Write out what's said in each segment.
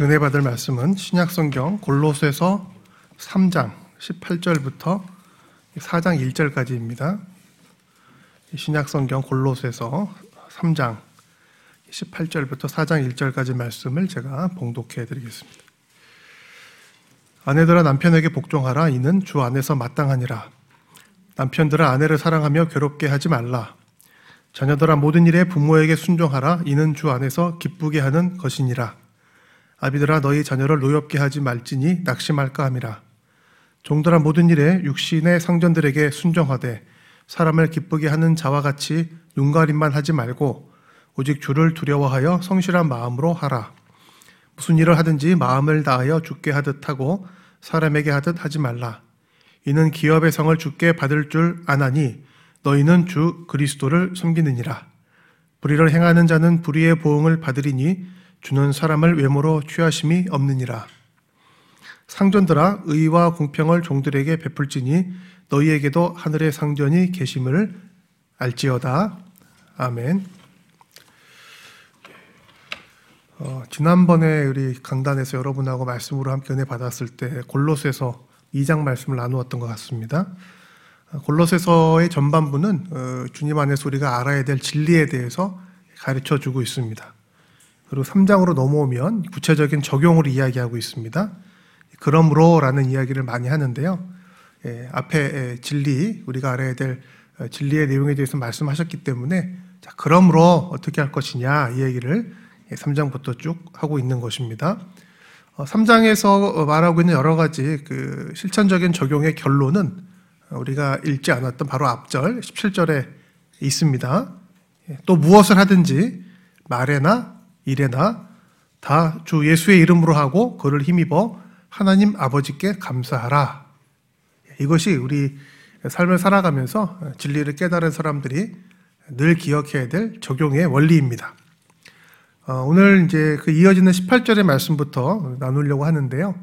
은혜 받을 말씀은 신약성경 골로새서 3장 18절부터 4장 1절까지입니다. 신약성경 골로새서 3장 18절부터 4장 1절까지 말씀을 제가 봉독해 드리겠습니다. 아내들아 남편에게 복종하라 이는 주 안에서 마땅하니라. 남편들아 아내를 사랑하며 괴롭게 하지 말라. 자녀들아 모든 일에 부모에게 순종하라 이는 주 안에서 기쁘게 하는 것이니라. 아비들아 너희 자녀를 노엽게 하지 말지니 낙심할까 함이라. 종들아 모든 일에 육신의 상전들에게 순종하되 사람을 기쁘게 하는 자와 같이 눈가림만 하지 말고 오직 주를 두려워하여 성실한 마음으로 하라. 무슨 일을 하든지 마음을 다하여 죽게 하듯 하고 사람에게 하듯 하지 말라. 이는 기업의 성을 죽게 받을 줄 아나니 너희는 주 그리스도를 섬기느니라. 불의를 행하는 자는 불의의 보응을 받으리니 주는 사람을 외모로 취하심이 없느니라. 상전들아 의와 공평을 종들에게 베풀지니 너희에게도 하늘의 상전이 계심을 알지어다. 아멘. 어, 지난번에 우리 강단에서 여러분하고 말씀으로 함께 은혜 받았을 때 골로새서 2장 말씀을 나누었던 것 같습니다. 골로새서의 전반부는 어, 주님 안에서 우리가 알아야 될 진리에 대해서 가르쳐 주고 있습니다. 그리고 3장으로 넘어오면 구체적인 적용을 이야기하고 있습니다. 그러므로라는 이야기를 많이 하는데요. 예, 앞에 진리, 우리가 알아야 될 어, 진리의 내용에 대해서 말씀하셨기 때문에 자, 그러므로 어떻게 할 것이냐 이 얘기를 3장부터 쭉 하고 있는 것입니다. 3장에서 어, 말하고 있는 여러 가지 그 실천적인 적용의 결론은 우리가 읽지 않았던 바로 앞절 17절에 있습니다. 예, 또 무엇을 하든지 말에나 일에나 다 주 예수의 이름으로 하고 그를 힘입어 하나님 아버지께 감사하라. 이것이 우리 삶을 살아가면서 진리를 깨달은 사람들이 늘 기억해야 될 적용의 원리입니다. 어, 오늘 이제 그 이어지는 18절의 말씀부터 나누려고 하는데요.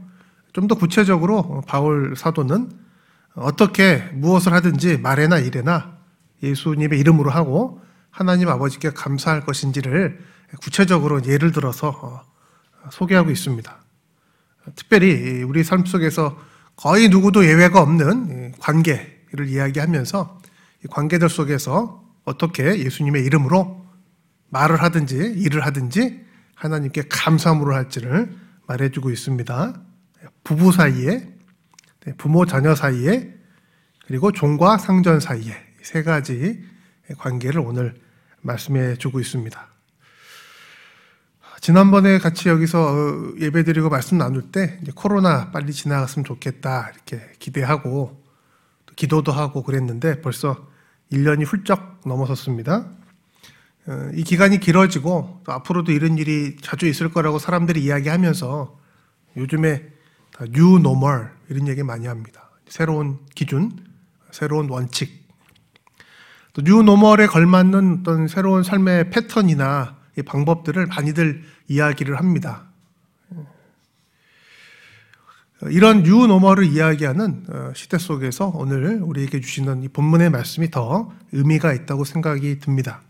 좀 더 구체적으로 바울 사도는 어떻게 무엇을 하든지 말에나 일에나 예수님의 이름으로 하고 하나님 아버지께 감사할 것인지를 구체적으로 예를 들어서 어, 소개하고 있습니다. 특별히 우리 삶 속에서 거의 누구도 예외가 없는 관계를 이야기하면서 관계들 속에서 어떻게 예수님의 이름으로 말을 하든지 일을 하든지 하나님께 감사함으로 할지를 말해주고 있습니다. 부부 사이에, 네, 부모 자녀 사이에, 그리고 종과 상전 사이에 세 가지 관계를 오늘 말씀해 주고 있습니다. 지난번에 같이 여기서 어, 예배드리고 말씀 나눌 때 코로나 빨리 지나갔으면 좋겠다 이렇게 기대하고 기도도 하고 그랬는데 벌써 1년이 훌쩍 넘어섰습니다. 어, 이 기간이 길어지고 또 앞으로도 이런 일이 자주 있을 거라고 사람들이 이야기하면서 요즘에 new normal 이런 얘기 많이 합니다. 새로운 기준, 새로운 원칙. 또 new normal에 걸맞는 어떤 새로운 삶의 패턴이나 방법들을 많이들 이야기를 합니다. 이런 new normal을 이야기하는 어, 시대 속에서 오늘 우리에게 주시는 이 본문의 말씀이 더 의미가 있다고 생각이 듭니다.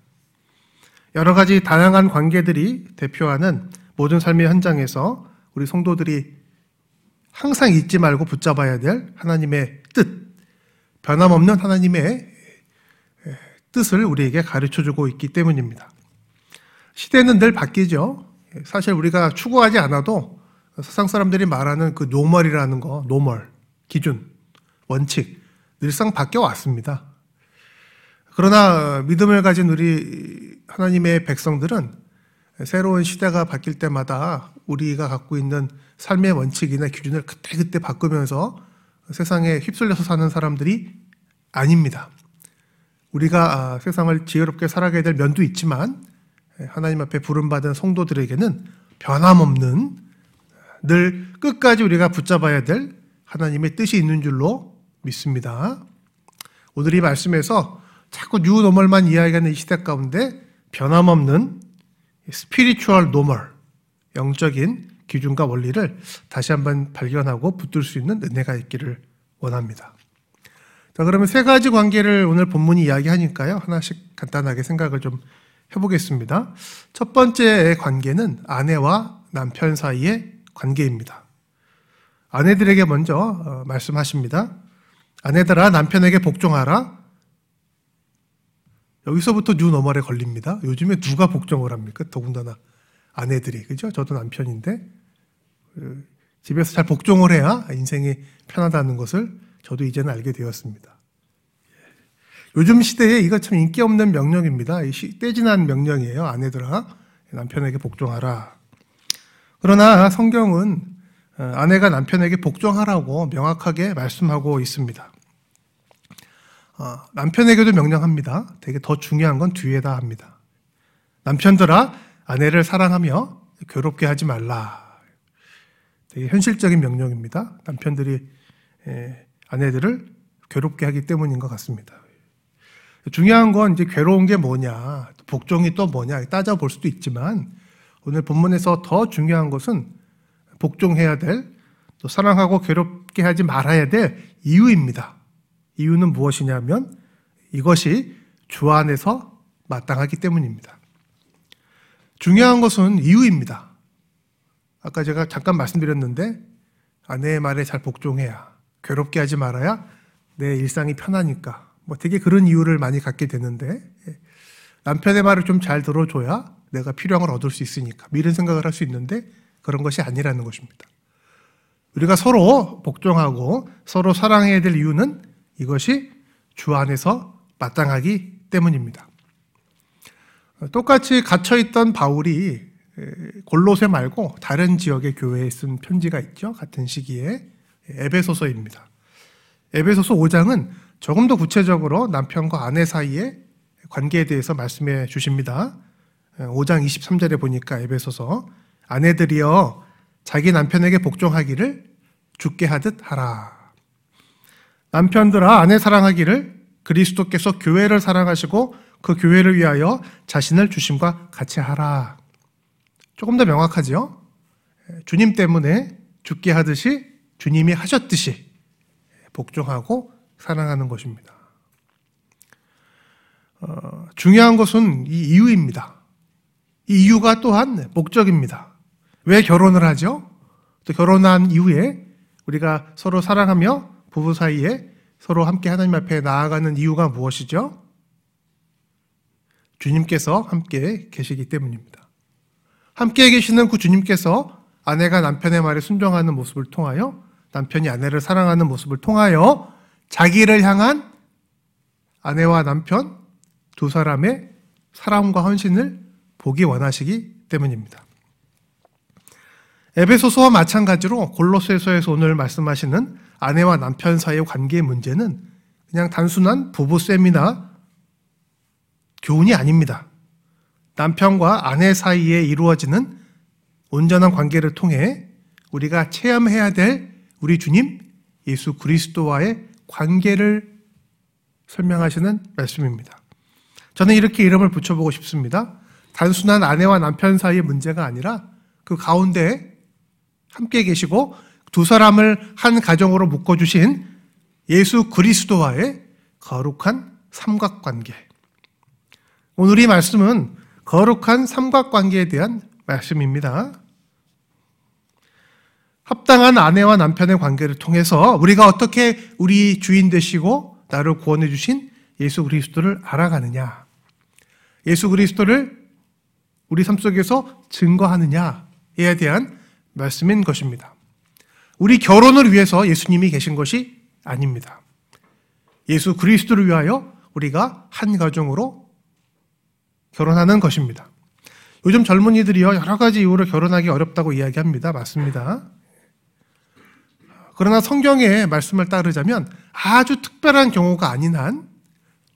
여러 가지 다양한 관계들이 대표하는 모든 삶의 현장에서 우리 성도들이 항상 잊지 말고 붙잡아야 될 하나님의 뜻, 변함없는 하나님의 뜻을 우리에게 가르쳐 주고 있기 때문입니다. 시대는 늘 바뀌죠. 사실 우리가 추구하지 않아도 세상 사람들이 말하는 그 normal이라는 거, normal, 기준, 원칙, 늘상 바뀌어 왔습니다. 그러나 믿음을 가진 우리 하나님의 백성들은 새로운 시대가 바뀔 때마다 우리가 갖고 있는 삶의 원칙이나 기준을 그때그때 바꾸면서 세상에 휩쓸려서 사는 사람들이 아닙니다. 우리가 아, 세상을 지혜롭게 살아가야 될 면도 있지만 하나님 앞에 부름받은 성도들에게는 변함없는 늘 끝까지 우리가 붙잡아야 될 하나님의 뜻이 있는 줄로 믿습니다. 오늘 이 말씀에서 자꾸 new normal만 이야기하는 이 시대 가운데 변함없는 spiritual normal, 영적인 기준과 원리를 다시 한번 발견하고 붙들 수 있는 은혜가 있기를 원합니다. 자, 그러면 세 가지 관계를 오늘 본문이 이야기하니까요. 하나씩 간단하게 생각을 좀 해보겠습니다. 첫 번째 관계는 아내와 남편 사이의 관계입니다. 아내들에게 먼저 어, 말씀하십니다. 아내들아 남편에게 복종하라. 여기서부터 뉴너멀에 걸립니다. 요즘에 누가 복종을 합니까? 더군다나 아내들이 그죠? 저도 남편인데 그 집에서 잘 복종을 해야 인생이 편하다는 것을 저도 이제는 알게 되었습니다. 요즘 시대에 이거 참 인기 없는 명령입니다. 떼진한 명령이에요. 아내들아 남편에게 복종하라. 그러나 성경은 어, 아내가 남편에게 복종하라고 명확하게 말씀하고 있습니다. 어, 남편에게도 명령합니다. 되게 더 중요한 건 뒤에다 합니다. 남편들아 아내를 사랑하며 괴롭게 하지 말라. 되게 현실적인 명령입니다. 남편들이 아내들을 괴롭게 하기 때문인 것 같습니다. 중요한 건 이제 괴로운 게 뭐냐, 복종이 또 뭐냐 따져볼 수도 있지만 오늘 본문에서 더 중요한 것은 복종해야 될, 또 사랑하고 괴롭게 하지 말아야 될 이유입니다. 이유는 무엇이냐면 이것이 주 안에서 마땅하기 때문입니다. 중요한 것은 이유입니다. 아까 제가 잠깐 말씀드렸는데 아내의 말에 잘 복종해야 괴롭게 하지 말아야 내 일상이 편하니까 뭐 되게 그런 이유를 많이 갖게 되는데 예. 남편의 말을 좀 잘 들어줘야 내가 필요한 걸 얻을 수 있으니까 뭐 이런 생각을 할 수 있는데 그런 것이 아니라는 것입니다. 우리가 서로 복종하고 서로 사랑해야 될 이유는 이것이 주 안에서 마땅하기 때문입니다. 똑같이 갇혀있던 바울이 골로새 말고 다른 지역의 교회에 쓴 편지가 있죠. 같은 시기에 에베소서입니다. 에베소서 5장은 조금 더 구체적으로 남편과 아내 사이의 관계에 대해서 말씀해 주십니다. 5장 23절에 보니까 에베소서 아내들이여 자기 남편에게 복종하기를 죽게 하듯 하라. 남편들아 아내 사랑하기를 그리스도께서 교회를 사랑하시고 그 교회를 위하여 자신을 주심과 같이 하라. 조금 더 명확하죠? 주님 때문에 죽게 하듯이 주님이 하셨듯이 복종하고 사랑하는 것입니다. 어, 중요한 것은 이 이유입니다. 이 이유가 또한 목적입니다. 왜 결혼을 하죠? 또 결혼한 이후에 우리가 서로 사랑하며 부부 사이에 서로 함께 하나님 앞에 나아가는 이유가 무엇이죠? 주님께서 함께 계시기 때문입니다. 함께 계시는 그 주님께서 아내가 남편의 말에 순종하는 모습을 통하여 남편이 아내를 사랑하는 모습을 통하여 자기를 향한 아내와 남편 두 사람의 사랑과 헌신을 보기 원하시기 때문입니다. 에베소서와 마찬가지로 골로새서에서 오늘 말씀하시는 아내와 남편 사이의 관계의 문제는 그냥 단순한 부부쌤이나 교훈이 아닙니다. 남편과 아내 사이에 이루어지는 온전한 관계를 통해 우리가 체험해야 될 우리 주님 예수 그리스도와의 관계를 설명하시는 말씀입니다. 저는 이렇게 이름을 붙여보고 싶습니다. 단순한 아내와 남편 사이의 문제가 아니라 그 가운데 함께 계시고 두 사람을 한 가정으로 묶어주신 예수 그리스도와의 거룩한 삼각관계. 오늘 이 말씀은 거룩한 삼각관계에 대한 말씀입니다. 합당한 아내와 남편의 관계를 통해서 우리가 어떻게 우리 주인 되시고 나를 구원해 주신 예수 그리스도를 알아가느냐. 예수 그리스도를 우리 삶 속에서 증거하느냐에 대한 말씀인 것입니다. 우리 결혼을 위해서 예수님이 계신 것이 아닙니다. 예수 그리스도를 위하여 우리가 한 가정으로 결혼하는 것입니다. 요즘 젊은이들이요, 여러 가지 이유로 결혼하기 어렵다고 이야기합니다. 맞습니다. 그러나 성경의 말씀을 따르자면 아주 특별한 경우가 아닌 한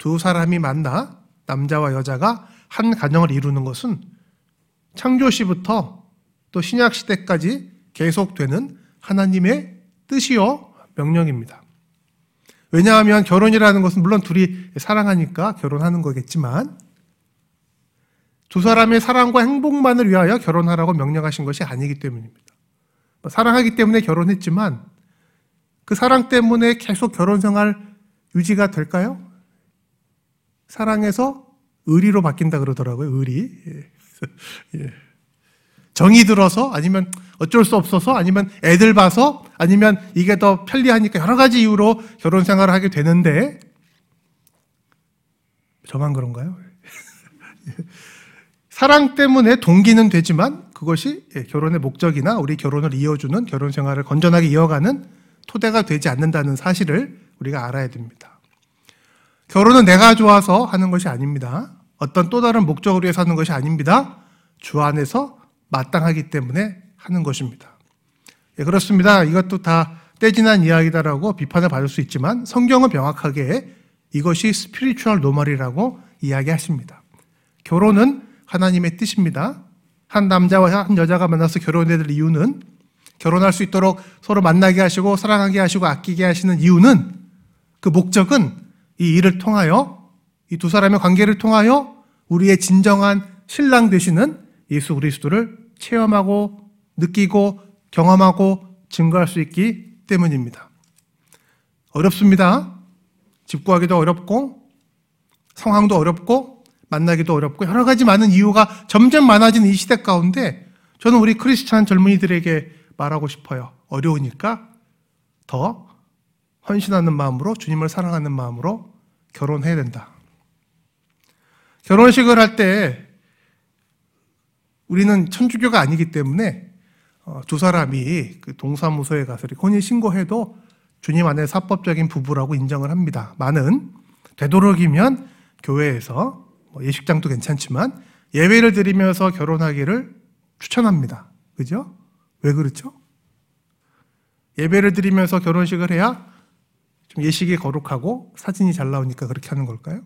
두 사람이 만나 남자와 여자가 한 가정을 이루는 것은 창조시부터 또 신약시대까지 계속되는 하나님의 뜻이요, 명령입니다. 왜냐하면 결혼이라는 것은 물론 둘이 사랑하니까 결혼하는 거겠지만 두 사람의 사랑과 행복만을 위하여 결혼하라고 명령하신 것이 아니기 때문입니다. 사랑하기 때문에 결혼했지만 그 사랑 때문에 계속 결혼 생활 유지가 될까요? 사랑에서 의리로 바뀐다 그러더라고요. 의리. 예. 정이 들어서 아니면 어쩔 수 없어서 아니면 애들 봐서 아니면 이게 더 편리하니까 여러 가지 이유로 결혼 생활을 하게 되는데 저만 그런가요? 사랑 때문에 동기는 되지만 그것이 예, 결혼의 목적이나 우리 결혼을 이어주는 결혼 생활을 건전하게 이어가는 토대가 되지 않는다는 사실을 우리가 알아야 됩니다. 결혼은 내가 좋아서 하는 것이 아닙니다. 어떤 또 다른 목적을 위해서 하는 것이 아닙니다. 주 안에서 마땅하기 때문에 하는 것입니다. 예, 그렇습니다. 이것도 다 때 지난 이야기다라고 비판을 받을 수 있지만 성경은 명확하게 이것이 spiritual normal이라고 이야기하십니다. 결혼은 하나님의 뜻입니다. 한 남자와 한 여자가 만나서 결혼해야 될 이유는 결혼할 수 있도록 서로 만나게 하시고 사랑하게 하시고 아끼게 하시는 이유는 그 목적은 이 일을 통하여 이 두 사람의 관계를 통하여 우리의 진정한 신랑 되시는 예수 그리스도를 체험하고 느끼고 경험하고 증거할 수 있기 때문입니다. 어렵습니다. 집 구하기도 어렵고 상황도 어렵고 만나기도 어렵고 여러 가지 많은 이유가 점점 많아지는 이 시대 가운데 저는 우리 크리스찬 젊은이들에게 말하고 싶어요. 어려우니까 더 헌신하는 마음으로 주님을 사랑하는 마음으로 결혼해야 된다. 결혼식을 할 때 우리는 천주교가 아니기 때문에 어, 두 사람이 그 동사무소에 가서 혼인 신고해도 주님 안에 사법적인 부부라고 인정을 합니다. 많은 되도록이면 교회에서 뭐 예식장도 괜찮지만 예배를 드리면서 결혼하기를 추천합니다. 그죠? 왜 그렇죠? 예배를 드리면서 결혼식을 해야 좀 예식이 거룩하고 사진이 잘 나오니까 그렇게 하는 걸까요?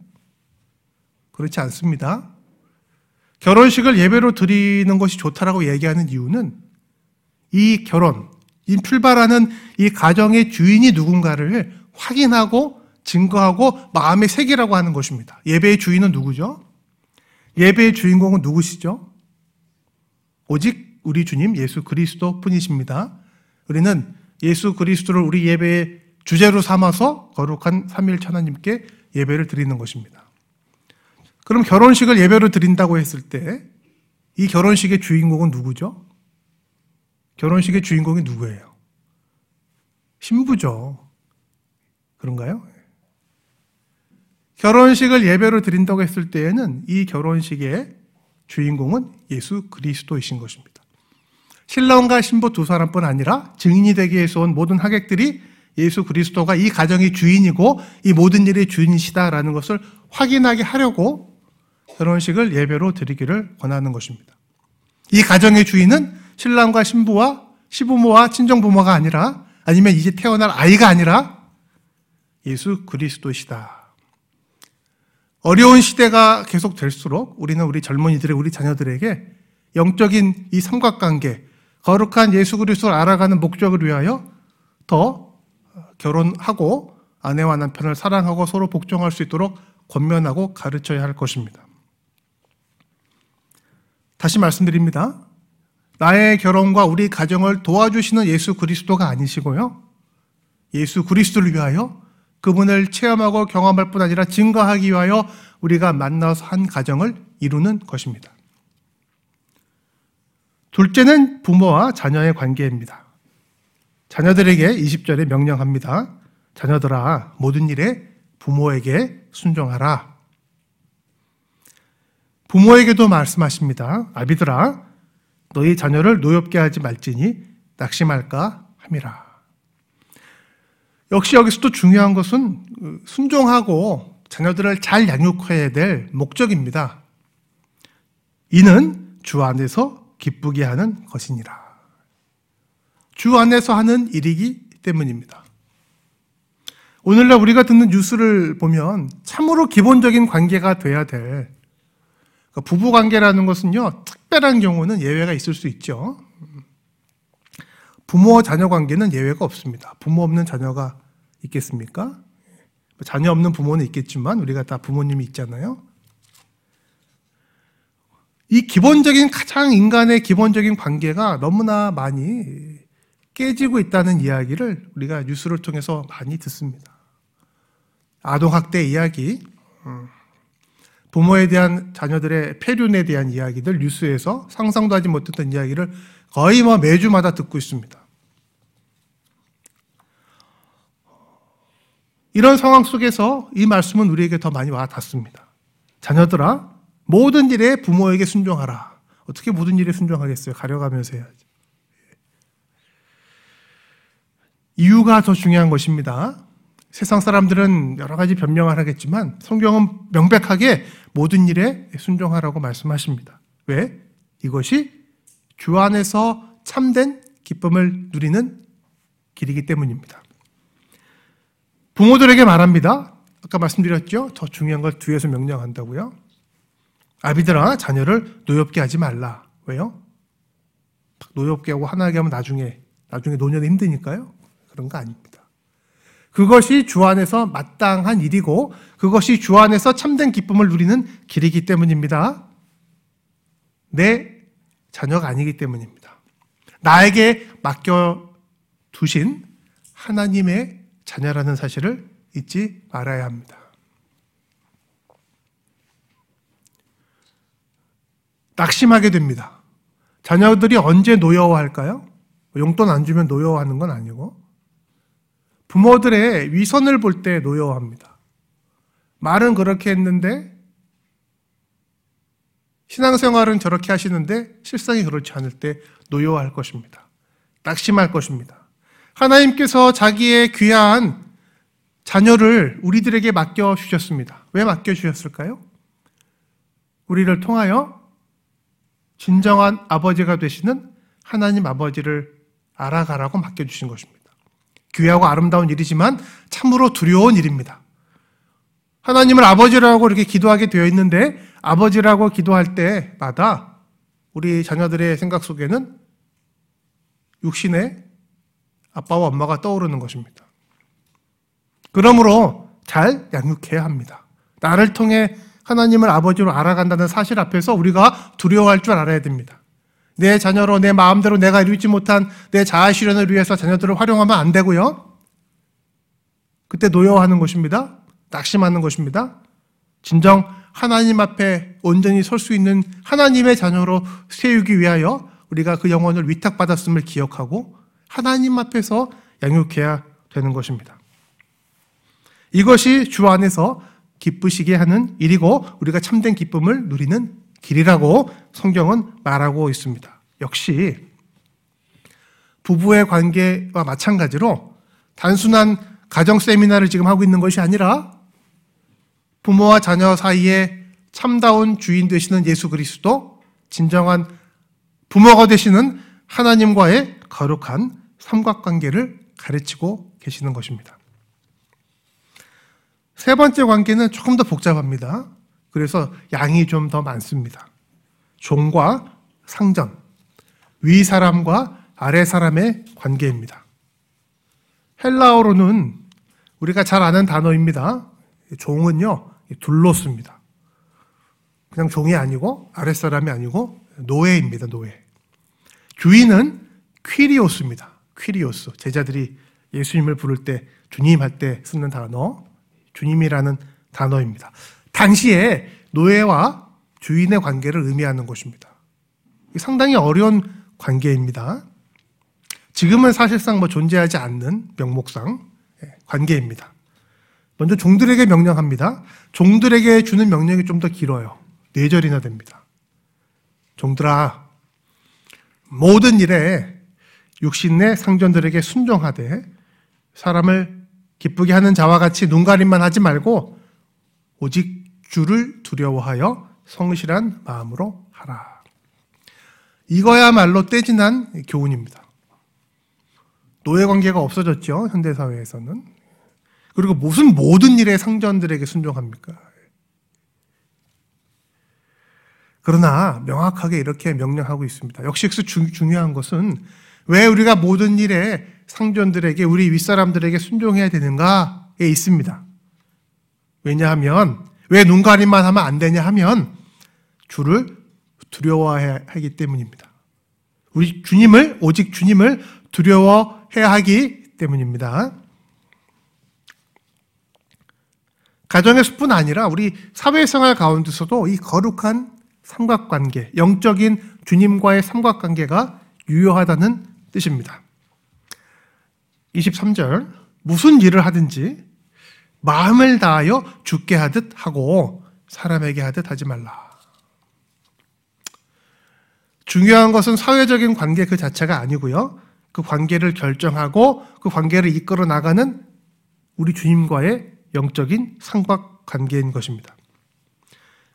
그렇지 않습니다. 결혼식을 예배로 드리는 것이 좋다라고 얘기하는 이유는 이 결혼, 이 출발하는 이 가정의 주인이 누군가를 확인하고 증거하고 마음의 세계라고 하는 것입니다. 예배의 주인은 누구죠? 예배의 주인공은 누구시죠? 오직 우리 주님 예수 그리스도 뿐이십니다. 우리는 예수 그리스도를 우리 예배의 주제로 삼아서 거룩한 삼일천 하나님께 예배를 드리는 것입니다. 그럼 결혼식을 예배로 드린다고 했을 때 이 결혼식의 주인공은 누구죠? 결혼식의 주인공이 누구예요? 신부죠. 그런가요? 결혼식을 예배로 드린다고 했을 때에는 이 결혼식의 주인공은 예수 그리스도이신 것입니다. 신랑과 신부 두 사람뿐 아니라 증인이 되기 위해서 온 모든 하객들이 예수 그리스도가 이 가정의 주인이고 이 모든 일의 주인이시다라는 것을 확인하게 하려고 결혼식을 예배로 드리기를 권하는 것입니다. 이 가정의 주인은 신랑과 신부와 시부모와 친정부모가 아니라 아니면 이제 태어날 아이가 아니라 예수 그리스도시다. 어려운 시대가 계속 될수록 우리는 우리 젊은이들의 우리 자녀들에게 영적인 이 삼각관계, 거룩한 예수 그리스도를 알아가는 목적을 위하여 더 결혼하고 아내와 남편을 사랑하고 서로 복종할 수 있도록 권면하고 가르쳐야 할 것입니다. 다시 말씀드립니다. 나의 결혼과 우리 가정을 도와주시는 예수 그리스도가 아니시고요. 예수 그리스도를 위하여 그분을 체험하고 경험할 뿐 아니라 증거하기 위하여 우리가 만나서 한 가정을 이루는 것입니다. 둘째는 부모와 자녀의 관계입니다. 자녀들에게 20절에 명령합니다. 자녀들아, 모든 일에 부모에게 순종하라. 부모에게도 말씀하십니다. 아비들아, 너희 자녀를 노엽게 하지 말지니 낙심할까 함이라. 역시 여기서도 중요한 것은 순종하고 자녀들을 잘 양육해야 될 목적입니다. 이는 주 안에서 기쁘게 하는 것이니라. 주 안에서 하는 일이기 때문입니다. 오늘날 우리가 듣는 뉴스를 보면 참으로 기본적인 관계가 돼야 될 그러니까 부부 관계라는 것은요, 특별한 경우는 예외가 있을 수 있죠. 부모 자녀 관계는 예외가 없습니다. 부모 없는 자녀가 있겠습니까? 자녀 없는 부모는 있겠지만 우리가 다 부모님이 있잖아요. 이 기본적인 가장 인간의 기본적인 관계가 너무나 많이 깨지고 있다는 이야기를 우리가 뉴스를 통해서 많이 듣습니다. 아동학대 이야기, 음. 부모에 대한 자녀들의 폐륜에 대한 이야기들 뉴스에서 상상도 하지 못했던 이야기를 거의 뭐 매주마다 듣고 있습니다. 이런 상황 속에서 이 말씀은 우리에게 더 많이 와 닿습니다. 자녀들아, 모든 일에 부모에게 순종하라. 어떻게 모든 일에 순종하겠어요? 가려가면서 해야지. 이유가 더 중요한 것입니다. 세상 사람들은 여러 가지 변명을 하겠지만 성경은 명백하게 모든 일에 순종하라고 말씀하십니다. 왜? 이것이 주 안에서 참된 기쁨을 누리는 길이기 때문입니다. 부모들에게 말합니다. 아까 말씀드렸죠? 더 중요한 걸 뒤에서 명령한다고요. 아비들아, 자녀를 노엽게 하지 말라. 왜요? 노엽게 하고 하나하게 하면 나중에, 나중에 노년에 힘드니까요. 그런 거 아닙니다. 그것이 주 안에서 마땅한 일이고, 그것이 주 안에서 참된 기쁨을 누리는 길이기 때문입니다. 내 자녀가 아니기 때문입니다. 나에게 맡겨 두신 하나님의 자녀라는 사실을 잊지 말아야 합니다. 낙심하게 됩니다. 자녀들이 언제 노여워할까요? 용돈 안 주면 노여워하는 건 아니고 부모들의 위선을 볼 때 노여워합니다. 말은 그렇게 했는데 신앙생활은 저렇게 하시는데 실상이 그렇지 않을 때 노여워할 것입니다. 낙심할 것입니다. 하나님께서 자기의 귀한 자녀를 우리들에게 맡겨 주셨습니다. 왜 맡겨 주셨을까요? 우리를 통하여 진정한 아버지가 되시는 하나님 아버지를 알아가라고 맡겨 주신 것입니다. 귀하고 아름다운 일이지만 참으로 두려운 일입니다. 하나님을 아버지라고 이렇게 기도하게 되어 있는데 아버지라고 기도할 때마다 우리 자녀들의 생각 속에는 육신의 아빠와 엄마가 떠오르는 것입니다. 그러므로 잘 양육해야 합니다. 나를 통해 하나님을 아버지로 알아간다는 사실 앞에서 우리가 두려워할 줄 알아야 됩니다. 내 자녀로 내 마음대로 내가 이루지 못한 내 자아 실현을 위해서 자녀들을 활용하면 안 되고요. 그때 노여워하는 것입니다. 낙심하는 것입니다. 진정 하나님 앞에 온전히 설 수 있는 하나님의 자녀로 세우기 위하여 우리가 그 영혼을 위탁받았음을 기억하고 하나님 앞에서 양육해야 되는 것입니다. 이것이 주 안에서 기쁘시게 하는 일이고 우리가 참된 기쁨을 누리는 길이라고 성경은 말하고 있습니다. 역시 부부의 관계와 마찬가지로 단순한 가정 세미나를 지금 하고 있는 것이 아니라 부모와 자녀 사이에 참다운 주인 되시는 예수 그리스도, 진정한 부모가 되시는 하나님과의 거룩한 삼각관계를 가르치고 계시는 것입니다. 세 번째 관계는 조금 더 복잡합니다. 그래서 양이 좀 더 많습니다. 종과 상전, 위 사람과 아래 사람의 관계입니다. 헬라어로는 우리가 잘 아는 단어입니다. 종은요, 둘로스입니다. 그냥 종이 아니고 아랫사람이 아니고 노예입니다. 노예. 주인은 퀴리오스입니다. 퀴리오스. 제자들이 예수님을 부를 때 주님 할 때 쓰는 단어 주님이라는 단어입니다. 당시에 노예와 주인의 관계를 의미하는 것입니다. 상당히 어려운 관계입니다. 지금은 사실상 뭐 존재하지 않는 명목상 예, 관계입니다. 먼저 종들에게 명령합니다. 종들에게 주는 명령이 좀 더 길어요. 네 절이나 됩니다. 종들아, 모든 일에 육신 내 상전들에게 순종하되 사람을 기쁘게 하는 자와 같이 눈가림만 하지 말고 오직 주를 두려워하여 성실한 마음으로 하라. 이거야말로 떼진한 교훈입니다. 노예 관계가 없어졌죠, 현대사회에서는. 그리고 무슨 모든 일에 상전들에게 순종합니까? 그러나 명확하게 이렇게 명령하고 있습니다. 역시 중요한 것은 왜 우리가 모든 일에 상전들에게 우리 윗사람들에게 순종해야 되는가에 있습니다. 왜냐하면 왜 눈가림만 하면 안 되냐 하면 주를 두려워해야 하기 때문입니다. 우리 주님을 오직 주님을 두려워해야 하기 때문입니다. 가정에서뿐 아니라 우리 사회생활 가운데서도 이 거룩한 삼각관계, 영적인 주님과의 삼각관계가 유효하다는 뜻입니다. 23절, 무슨 일을 하든지 마음을 다하여 죽게 하듯 하고 사람에게 하듯 하지 말라. 중요한 것은 사회적인 관계 그 자체가 아니고요. 그 관계를 결정하고 그 관계를 이끌어 나가는 우리 주님과의 영적인 삼각관계인 것입니다.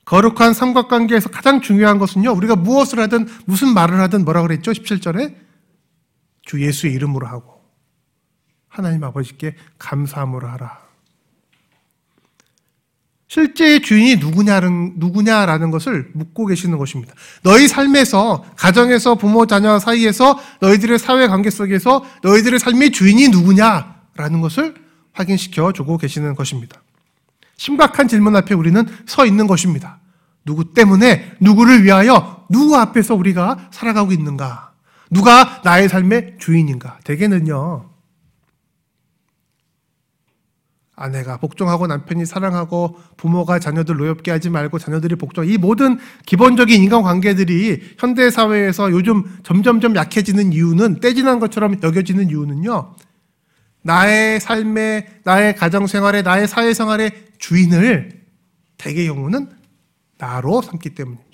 거룩한 삼각관계에서 가장 중요한 것은요, 우리가 무엇을 하든 무슨 말을 하든 뭐라 그랬죠? 17절에 주 예수의 이름으로 하고 하나님 아버지께 감사함으로 하라. 실제의 주인이 누구냐는, 누구냐라는 것을 묻고 계시는 것입니다. 너희 삶에서, 가정에서, 부모, 자녀 사이에서, 너희들의 사회 관계 속에서 너희들의 삶의 주인이 누구냐라는 것을 확인시켜 주고 계시는 것입니다. 심각한 질문 앞에 우리는 서 있는 것입니다. 누구 때문에, 누구를 위하여, 누구 앞에서 우리가 살아가고 있는가? 누가 나의 삶의 주인인가? 대개는요, 아내가 복종하고 남편이 사랑하고 부모가 자녀들 노엽게 하지 말고 자녀들이 복종. 이 모든 기본적인 인간 관계들이 현대 사회에서 요즘 점점점 약해지는 이유는 떼지난 것처럼 여겨지는 이유는요. 나의 삶의 나의 가정 생활의 나의 사회 생활의 주인을 대개 경우는 나로 삼기 때문입니다.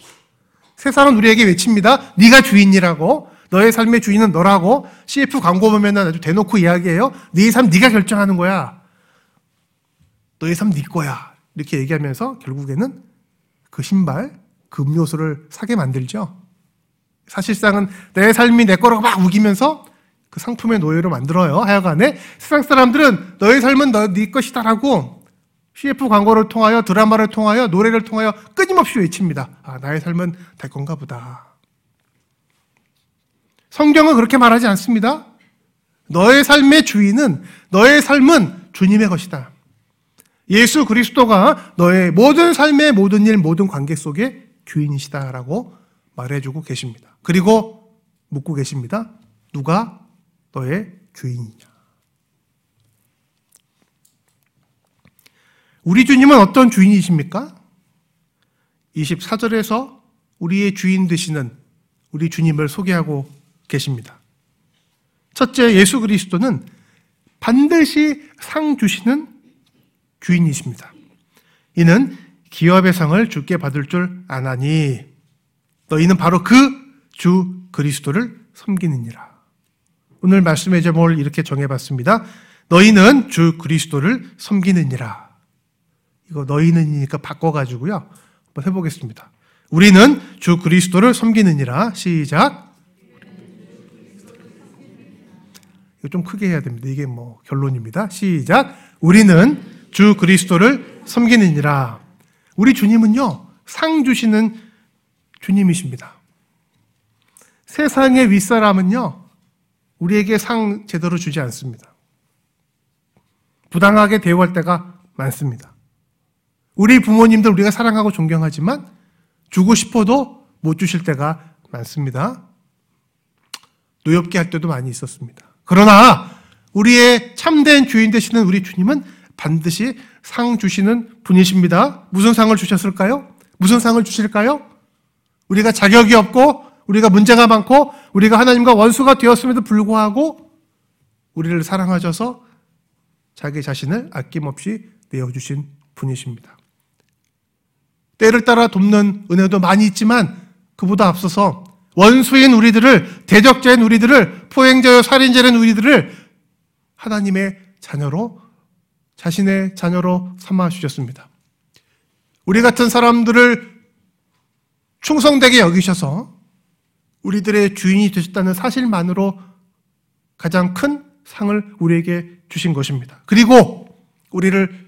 세상은 우리에게 외칩니다. 네가 주인이라고. 너의 삶의 주인은 너라고. CF 광고 보면 아주 대놓고 이야기해요. 네 삶 네가 결정하는 거야. 너의 삶 네 거야. 이렇게 얘기하면서 결국에는 그 신발, 그 음료수를 사게 만들죠. 사실상은 내 삶이 내 거라고 막 우기면서 그 상품의 노예로 만들어요. 하여간에 세상 사람들은 너의 삶은 너, 네 것이다라고 CF 광고를 통하여 드라마를 통하여 노래를 통하여 끊임없이 외칩니다. 아, 나의 삶은 될 건가 보다. 성경은 그렇게 말하지 않습니다. 너의 삶의 주인은 너의 삶은 주님의 것이다. 예수 그리스도가 너의 모든 삶의 모든 일, 모든 관계 속에 주인이시다라고 말해주고 계십니다. 그리고 묻고 계십니다. 누가 너의 주인이냐? 우리 주님은 어떤 주인이십니까? 24절에서 우리의 주인 되시는 우리 주님을 소개하고 계십니다. 첫째, 예수 그리스도는 반드시 상 주시는 주인이십니다. 이는 기업의 상을 주께 받을 줄 아나니 너희는 바로 그 주 그리스도를 섬기느니라. 오늘 말씀의 제목을 이렇게 정해봤습니다. 너희는 주 그리스도를 섬기느니라. 이거 너희는이니까 바꿔가지고요. 한번 해보겠습니다. 우리는 주 그리스도를 섬기느니라. 시작. 이거 좀 크게 해야 됩니다. 이게 뭐 결론입니다. 시작. 우리는 주 그리스도를 섬기느니라. 우리 주님은요, 상 주시는 주님이십니다. 세상의 윗사람은요, 우리에게 상 제대로 주지 않습니다. 부당하게 대우할 때가 많습니다. 우리 부모님들 우리가 사랑하고 존경하지만 주고 싶어도 못 주실 때가 많습니다. 노엽게 할 때도 많이 있었습니다. 그러나 우리의 참된 주인 되시는 우리 주님은 반드시 상 주시는 분이십니다. 무슨 상을 주셨을까요? 무슨 상을 주실까요? 우리가 자격이 없고 우리가 문제가 많고 우리가 하나님과 원수가 되었음에도 불구하고 우리를 사랑하셔서 자기 자신을 아낌없이 내어주신 분이십니다. 때를 따라 돕는 은혜도 많이 있지만 그보다 앞서서 원수인 우리들을 대적자인 우리들을 포행자여 살인자인 우리들을 하나님의 자녀로 자신의 자녀로 삼아 주셨습니다. 우리 같은 사람들을 충성되게 여기셔서 우리들의 주인이 되셨다는 사실만으로 가장 큰 상을 우리에게 주신 것입니다. 그리고 우리를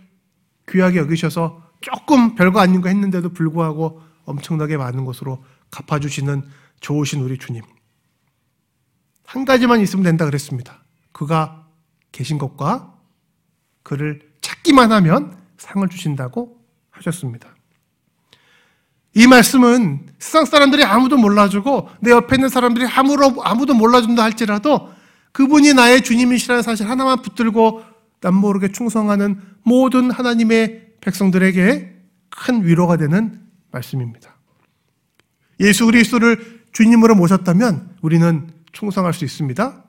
귀하게 여기셔서 조금 별거 아닌 거 했는데도 불구하고 엄청나게 많은 것으로 갚아주시는 좋으신 우리 주님. 한 가지만 있으면 된다 그랬습니다. 그가 계신 것과 그를 찾기만 하면 상을 주신다고 하셨습니다. 이 말씀은 세상 사람들이 아무도 몰라주고 내 옆에 있는 사람들이 아무로, 아무도 몰라준다 할지라도 그분이 나의 주님이시라는 사실 하나만 붙들고 남모르게 충성하는 모든 하나님의 백성들에게 큰 위로가 되는 말씀입니다. 예수 그리스도를 주님으로 모셨다면 우리는 충성할 수 있습니다.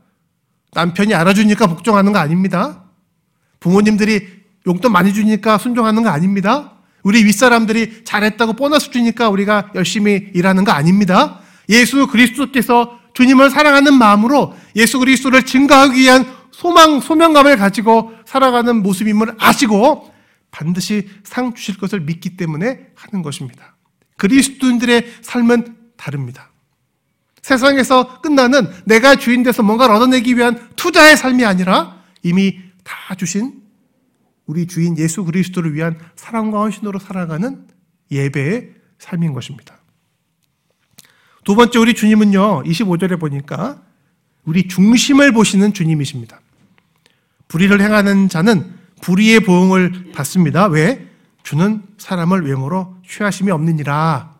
남편이 알아주니까 복종하는 거 아닙니다. 부모님들이 용돈 많이 주니까 순종하는 거 아닙니다. 우리 윗사람들이 잘했다고 보너스 주니까 우리가 열심히 일하는 거 아닙니다. 예수 그리스도께서 주님을 사랑하는 마음으로 예수 그리스도를 증거하기 위한 소망, 소명감을 가지고 살아가는 모습임을 아시고 반드시 상 주실 것을 믿기 때문에 하는 것입니다. 그리스도인들의 삶은 다릅니다. 세상에서 끝나는 내가 주인 돼서 뭔가를 얻어내기 위한 투자의 삶이 아니라 이미 다 주신 우리 주인 예수 그리스도를 위한 사랑과 헌신으로 살아가는 예배의 삶인 것입니다. 두 번째 우리 주님은요. 25절에 보니까 우리 중심을 보시는 주님이십니다. 불의를 행하는 자는 불의의 보응을 받습니다. 왜? 주는 사람을 외모로 취하심이 없느니라.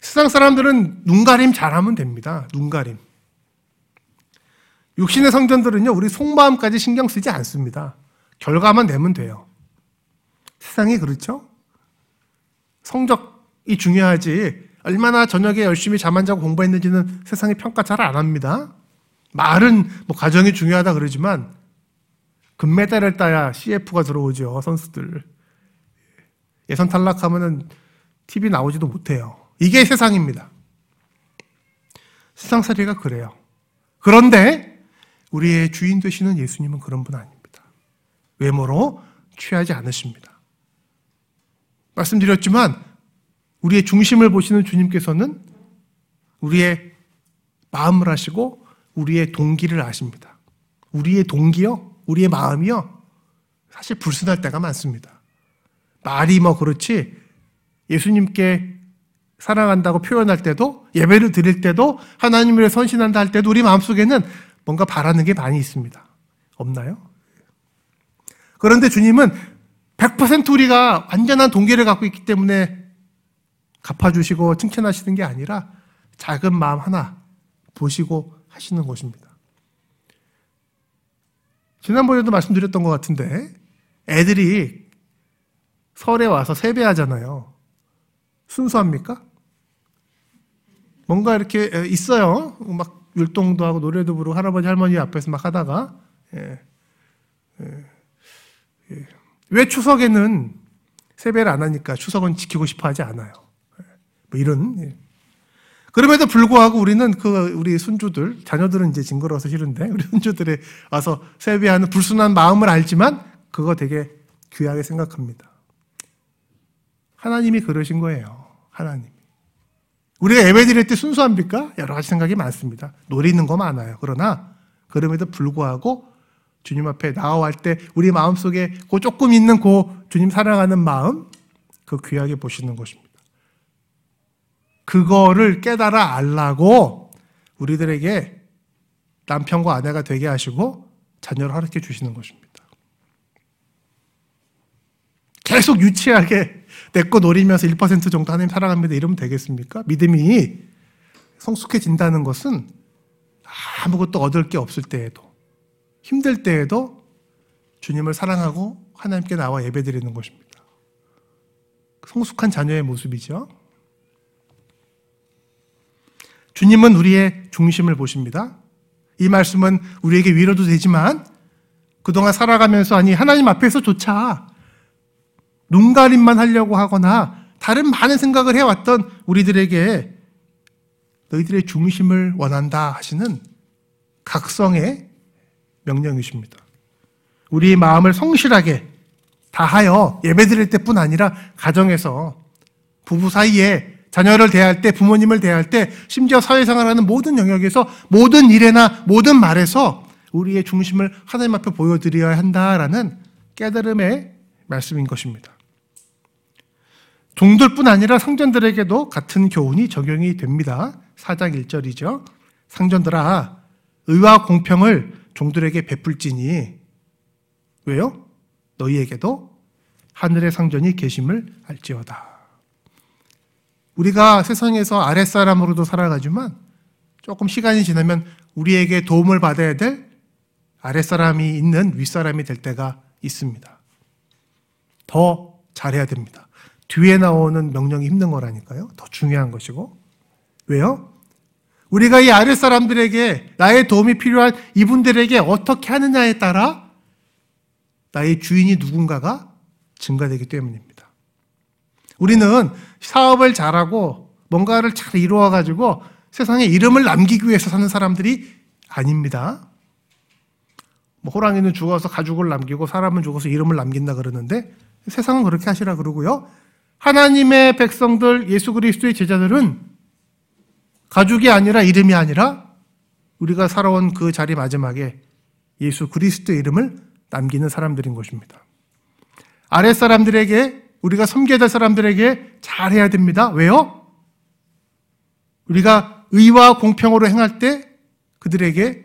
세상 사람들은 눈가림 잘하면 됩니다. 눈가림. 육신의 성전들은요, 우리 속마음까지 신경 쓰지 않습니다. 결과만 내면 돼요. 세상이 그렇죠? 성적이 중요하지, 얼마나 저녁에 열심히 잠 안 자고 공부했는지는 세상이 평가 잘 안 합니다. 말은 뭐 가정이 중요하다 그러지만, 금메달을 따야 CF가 들어오죠, 선수들. 예선 탈락하면은 TV 나오지도 못해요. 이게 세상입니다. 세상 살이가 그래요. 그런데 우리의 주인 되시는 예수님은 그런 분 아닙니다. 외모로 취하지 않으십니다. 말씀드렸지만 우리의 중심을 보시는 주님께서는 우리의 마음을 아시고 우리의 동기를 아십니다. 우리의 동기요, 우리의 마음이요, 사실 불순할 때가 많습니다. 말이 뭐 그렇지 예수님께 사랑한다고 표현할 때도 예배를 드릴 때도 하나님을 선신한다 할 때도 우리 마음속에는 뭔가 바라는 게 많이 있습니다. 없나요? 그런데 주님은 100% 우리가 완전한 동기를 갖고 있기 때문에 갚아주시고 칭찬하시는 게 아니라 작은 마음 하나 보시고 하시는 것입니다. 지난번에도 말씀드렸던 것 같은데 애들이 설에 와서 세배하잖아요. 순수합니까? 뭔가 이렇게 있어요. 막 율동도 하고 노래도 부르고 할아버지 할머니 앞에서 막 하다가 예. 예. 예. 왜 추석에는 세배를 안 하니까 추석은 지키고 싶어 하지 않아요. 예. 뭐 이런 예. 그럼에도 불구하고 우리는 그 우리 손주들 자녀들은 이제 징그러워서 싫은데 우리 손주들이 와서 세배하는 불순한 마음을 알지만 그거 되게 귀하게 생각합니다. 하나님이 그러신 거예요. 하나님. 우리가 예배 드릴 때 순수합니까? 여러 가지 생각이 많습니다. 노리는 거 많아요. 그러나 그럼에도 불구하고 주님 앞에 나아갈 때 우리 마음 속에 그 조금 있는 그 주님 사랑하는 마음 그 귀하게 보시는 것입니다. 그거를 깨달아 알라고 우리들에게 남편과 아내가 되게 하시고 자녀를 허락해 주시는 것입니다. 계속 유치하게 내 거 노리면서 1% 정도 하나님 사랑합니다. 이러면 되겠습니까? 믿음이 성숙해진다는 것은 아무것도 얻을 게 없을 때에도 힘들 때에도 주님을 사랑하고 하나님께 나와 예배드리는 것입니다. 성숙한 자녀의 모습이죠. 주님은 우리의 중심을 보십니다. 이 말씀은 우리에게 위로도 되지만 그동안 살아가면서 아니 하나님 앞에서조차 눈가림만 하려고 하거나 다른 많은 생각을 해왔던 우리들에게 너희들의 중심을 원한다 하시는 각성의 명령이십니다. 우리의 마음을 성실하게 다하여 예배드릴 때뿐 아니라 가정에서 부부 사이에 자녀를 대할 때, 부모님을 대할 때, 심지어 사회생활하는 모든 영역에서 모든 일에나 모든 말에서 우리의 중심을 하나님 앞에 보여드려야 한다라는 깨달음의 말씀인 것입니다. 종들뿐 아니라 상전들에게도 같은 교훈이 적용이 됩니다. 4장 1절이죠. 상전들아 의와 공평을 종들에게 베풀지니 왜요? 너희에게도 하늘의 상전이 계심을 알지어다. 우리가 세상에서 아랫사람으로도 살아가지만 조금 시간이 지나면 우리에게 도움을 받아야 될 아랫사람이 있는 윗사람이 될 때가 있습니다. 더 잘해야 됩니다. 뒤에 나오는 명령이 힘든 거라니까요. 더 중요한 것이고. 왜요? 우리가 이 아랫 사람들에게 나의 도움이 필요한 이분들에게 어떻게 하느냐에 따라 나의 주인이 누군가가 증가되기 때문입니다. 우리는 사업을 잘하고 뭔가를 잘 이루어 가지고 세상에 이름을 남기기 위해서 사는 사람들이 아닙니다. 뭐 호랑이는 죽어서 가죽을 남기고 사람은 죽어서 이름을 남긴다 그러는데 세상은 그렇게 하시라 그러고요. 하나님의 백성들 예수 그리스도의 제자들은 가죽이 아니라 이름이 아니라 우리가 살아온 그 자리 마지막에 예수 그리스도의 이름을 남기는 사람들인 것입니다. 아랫 사람들에게 우리가 섬겨야 될 사람들에게 잘해야 됩니다. 왜요? 우리가 의와 공평으로 행할 때 그들에게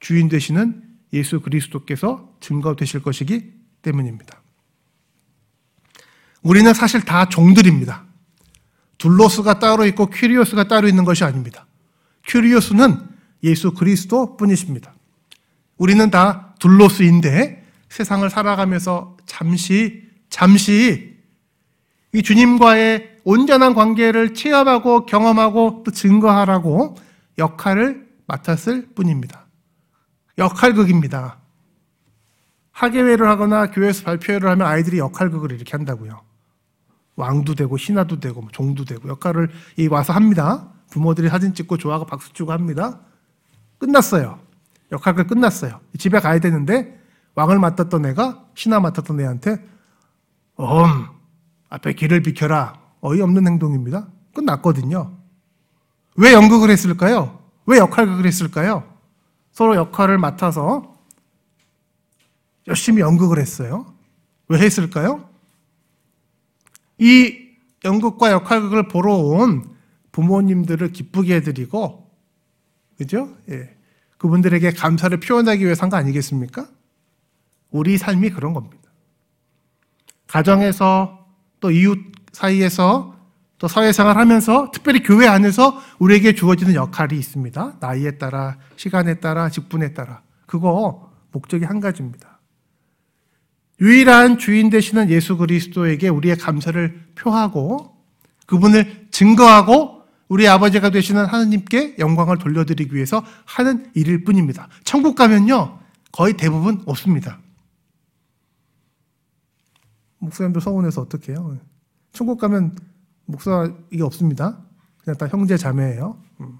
주인 되시는 예수 그리스도께서 증거 되실 것이기 때문입니다. 우리는 사실 다 종들입니다. 둘로스가 따로 있고 큐리오스가 따로 있는 것이 아닙니다. 큐리오스는 예수 그리스도 뿐이십니다. 우리는 다 둘로스인데 세상을 살아가면서 잠시, 잠시 이 주님과의 온전한 관계를 체험하고 경험하고 또 증거하라고 역할을 맡았을 뿐입니다. 역할극입니다. 학예회를 하거나 교회에서 발표회를 하면 아이들이 역할극을 이렇게 한다고요. 왕도 되고 신하도 되고 뭐 종도 되고 역할을 와서 합니다. 부모들이 사진 찍고 좋아하고 박수 치고 합니다. 끝났어요. 역할극 끝났어요. 집에 가야 되는데 왕을 맡았던 애가 신하 맡았던 애한테 엄 앞에 길을 비켜라. 어이없는 행동입니다. 끝났거든요. 왜 연극을 했을까요? 왜 역할극을 했을까요? 서로 역할을 맡아서 열심히 연극을 했어요. 왜 했을까요? 이 연극과 역할극을 보러 온 부모님들을 기쁘게 해드리고, 그죠? 예. 그분들에게 감사를 표현하기 위해서 한 거 아니겠습니까? 우리 삶이 그런 겁니다. 가정에서 또 이웃 사이에서 또 사회생활 하면서 특별히 교회 안에서 우리에게 주어지는 역할이 있습니다. 나이에 따라, 시간에 따라, 직분에 따라. 그거 목적이 한 가지입니다. 유일한 주인 되시는 예수 그리스도에게 우리의 감사를 표하고 그분을 증거하고 우리 아버지가 되시는 하나님께 영광을 돌려드리기 위해서 하는 일일 뿐입니다. 천국 가면요, 거의 대부분 없습니다. 목사님도 서운해서 어떻게 해요? 천국 가면 목사 이게 없습니다. 그냥 다 형제 자매예요. 음.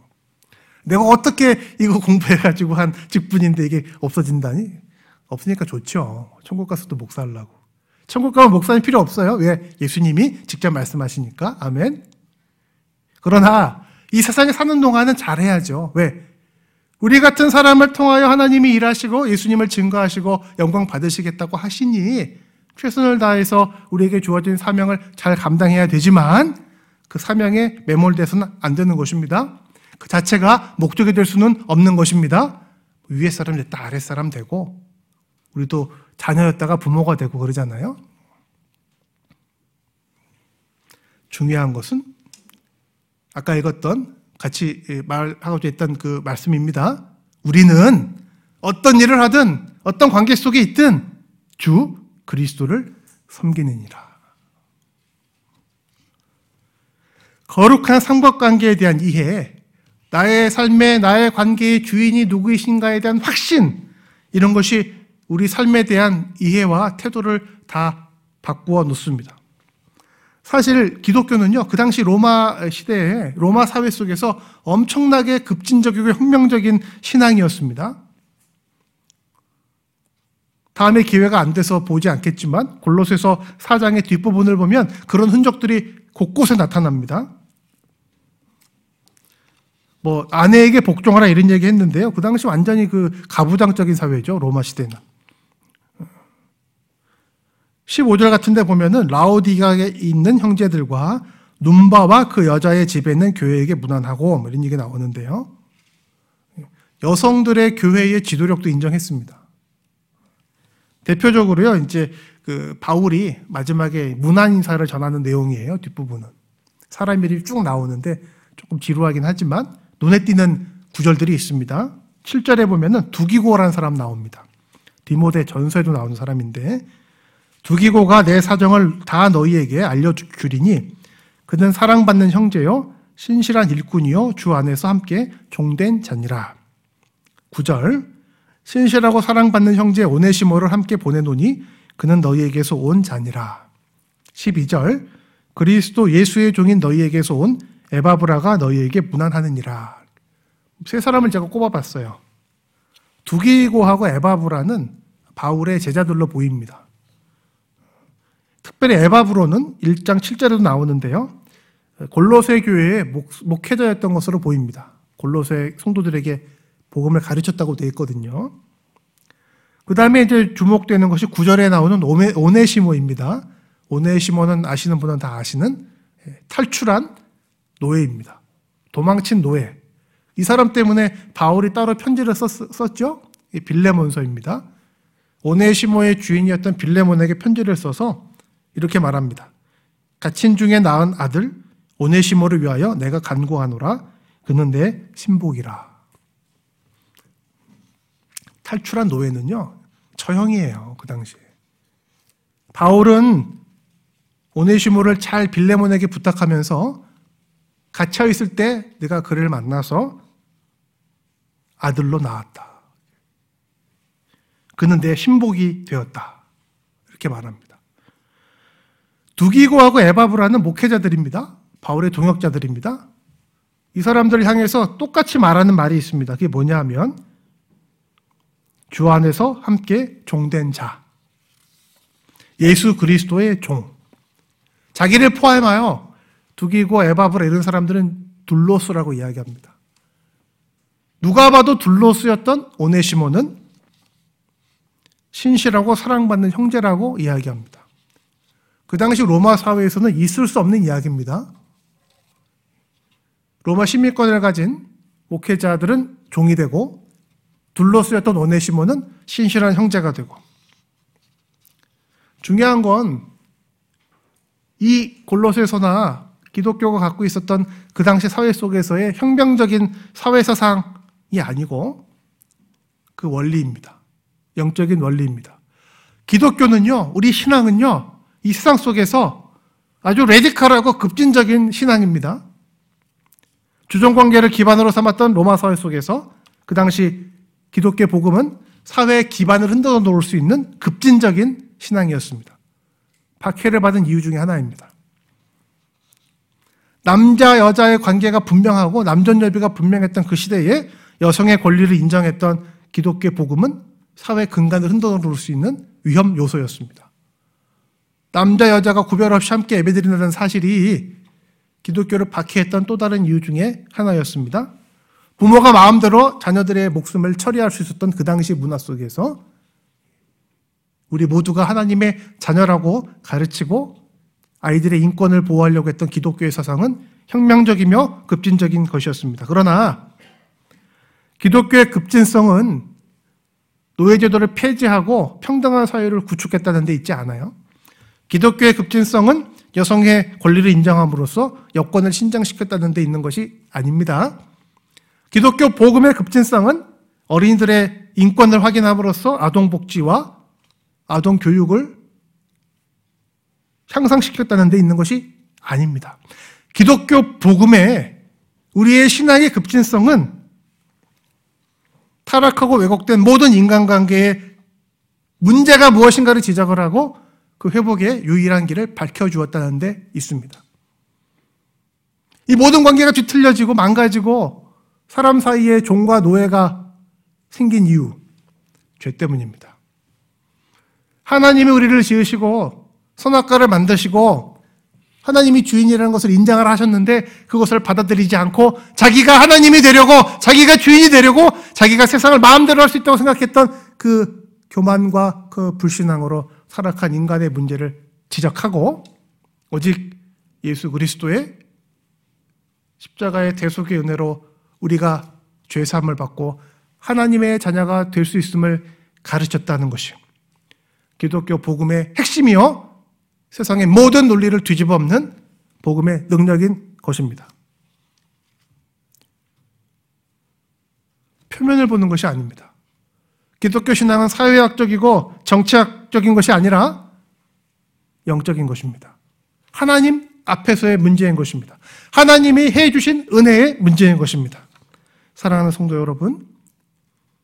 내가 어떻게 이거 공부해가지고 한 직분인데 이게 없어진다니? 없으니까 좋죠. 천국 가서도 목사하려고. 천국 가면 목사님 필요 없어요. 왜? 예수님이 직접 말씀하시니까. 아멘. 그러나 이 세상에 사는 동안은 잘해야죠. 왜? 우리 같은 사람을 통하여 하나님이 일하시고 예수님을 증거하시고 영광 받으시겠다고 하시니 최선을 다해서 우리에게 주어진 사명을 잘 감당해야 되지만 그 사명에 매몰돼서는 안 되는 것입니다. 그 자체가 목적이 될 수는 없는 것입니다. 위에 사람 됐다 아래 사람 되고 우리도 자녀였다가 부모가 되고 그러잖아요. 중요한 것은 아까 읽었던 같이 말하고 있던 그 말씀입니다. 우리는 어떤 일을 하든 어떤 관계 속에 있든 주 그리스도를 섬기느니라. 거룩한 삼각관계에 대한 이해, 나의 삶에 나의 관계의 주인이 누구이신가에 대한 확신, 이런 것이 우리 삶에 대한 이해와 태도를 다 바꾸어 놓습니다. 사실 기독교는요, 그 당시 로마 시대에 로마 사회 속에서 엄청나게 급진적이고 혁명적인 신앙이었습니다. 다음에 기회가 안 돼서 보지 않겠지만 골로새서 4장의 뒷부분을 보면 그런 흔적들이 곳곳에 나타납니다. 뭐 아내에게 복종하라 이런 얘기 했는데요. 그 당시 완전히 그 가부장적인 사회죠. 로마 시대는. 15절 같은 데 보면은 라오디가에 있는 형제들과 눈바와 그 여자의 집에 있는 교회에게 무난하고 뭐 이런 얘기 나오는데요. 여성들의 교회의 지도력도 인정했습니다. 대표적으로요, 이제 그 바울이 마지막에 문안 인사를 전하는 내용이에요, 뒷부분은. 사람 이름이 쭉 나오는데 조금 지루하긴 하지만 눈에 띄는 구절들이 있습니다. 7절에 보면은 두기고라는 사람 나옵니다. 디모데 전서에도 나오는 사람인데 두기고가 내 사정을 다 너희에게 알려주리니 그는 사랑받는 형제요 신실한 일꾼이요 주 안에서 함께 종된 자니라. 9절 신실하고 사랑받는 형제 오네시모를 함께 보내노니 그는 너희에게서 온 자니라. 12절 그리스도 예수의 종인 너희에게서 온 에바브라가 너희에게 무난하느니라. 세 사람을 제가 꼽아봤어요. 두기고하고 에바브라는 바울의 제자들로 보입니다. 특별히 에바브로는 1장 7절에도 나오는데요. 골로새 교회의 목, 회자였던 것으로 보입니다. 골로새 성도들에게 복음을 가르쳤다고 되어 있거든요. 그 다음에 이제 주목되는 것이 9절에 나오는 오네, 오네시모입니다. 오네시모는 아시는 분은 다 아시는 예, 탈출한 노예입니다. 도망친 노예. 이 사람 때문에 바울이 따로 편지를 썼, 죠 빌레몬서입니다. 오네시모의 주인이었던 빌레몬에게 편지를 써서 이렇게 말합니다. 갇힌 중에 낳은 아들 오네시모를 위하여 내가 간구하노라. 그는 내 신복이라. 탈출한 노예는요, 처형이에요, 그 당시에. 바울은 오네시모를 잘 빌레몬에게 부탁하면서 갇혀 있을 때 내가 그를 만나서 아들로 낳았다. 그는 내 신복이 되었다. 이렇게 말합니다. 두기고하고 에바브라는 목회자들입니다. 바울의 동역자들입니다. 이 사람들을 향해서 똑같이 말하는 말이 있습니다. 그게 뭐냐 하면 주 안에서 함께 종된 자. 예수 그리스도의 종. 자기를 포함하여 두기고 에바브라 이런 사람들은 둘로스라고 이야기합니다. 누가 봐도 둘로스였던 오네시모는 신실하고 사랑받는 형제라고 이야기합니다. 그 당시 로마 사회에서는 있을 수 없는 이야기입니다. 로마 시민권을 가진 목회자들은 종이 되고 둘러 쓰였던 오네시모는 신실한 형제가 되고 중요한 건 이 골로새서나 기독교가 갖고 있었던 그 당시 사회 속에서의 혁명적인 사회 사상이 아니고 그 원리입니다. 영적인 원리입니다. 기독교는요, 우리 신앙은요, 이 세상 속에서 아주 레디컬하고 급진적인 신앙입니다. 주종 관계를 기반으로 삼았던 로마 사회 속에서 그 당시 기독교 복음은 사회의 기반을 흔들어 놓을 수 있는 급진적인 신앙이었습니다. 박해를 받은 이유 중에 하나입니다. 남자 여자의 관계가 분명하고 남존여비가 분명했던 그 시대에 여성의 권리를 인정했던 기독교 복음은 사회 근간을 흔들어 놓을 수 있는 위험 요소였습니다. 남자 여자가 구별 없이 함께 예배드리는 사실이 기독교를 박해했던 또 다른 이유 중에 하나였습니다. 부모가 마음대로 자녀들의 목숨을 처리할 수 있었던 그 당시 문화 속에서 우리 모두가 하나님의 자녀라고 가르치고 아이들의 인권을 보호하려고 했던 기독교의 사상은 혁명적이며 급진적인 것이었습니다. 그러나 기독교의 급진성은 노예제도를 폐지하고 평등한 사회를 구축했다는 데 있지 않아요. 기독교의 급진성은 여성의 권리를 인정함으로써 여권을 신장시켰다는 데 있는 것이 아닙니다. 기독교 복음의 급진성은 어린이들의 인권을 확인함으로써 아동복지와 아동교육을 향상시켰다는 데 있는 것이 아닙니다. 기독교 복음의 우리의 신앙의 급진성은 타락하고 왜곡된 모든 인간관계의 문제가 무엇인가를 지적을 하고 그 회복의 유일한 길을 밝혀주었다는 데 있습니다. 이 모든 관계가 뒤틀려지고 망가지고 사람 사이에 종과 노예가 생긴 이유, 죄 때문입니다. 하나님이 우리를 지으시고 선악과를 만드시고 하나님이 주인이라는 것을 인정을 하셨는데 그것을 받아들이지 않고 자기가 하나님이 되려고 자기가 주인이 되려고 자기가 세상을 마음대로 할 수 있다고 생각했던 그 교만과 그 불신앙으로 타락한 인간의 문제를 지적하고 오직 예수 그리스도의 십자가의 대속의 은혜로 우리가 죄 사함을 받고 하나님의 자녀가 될 수 있음을 가르쳤다는 것이 기독교 복음의 핵심이요 세상의 모든 논리를 뒤집어 엎는 복음의 능력인 것입니다. 표면을 보는 것이 아닙니다. 기독교 신앙은 사회학적이고 정치학 적인 것이 아니라 영적인 것입니다. 하나님 앞에서의 문제인 것입니다. 하나님이 해 주신 은혜의 문제인 것입니다. 사랑하는 성도 여러분,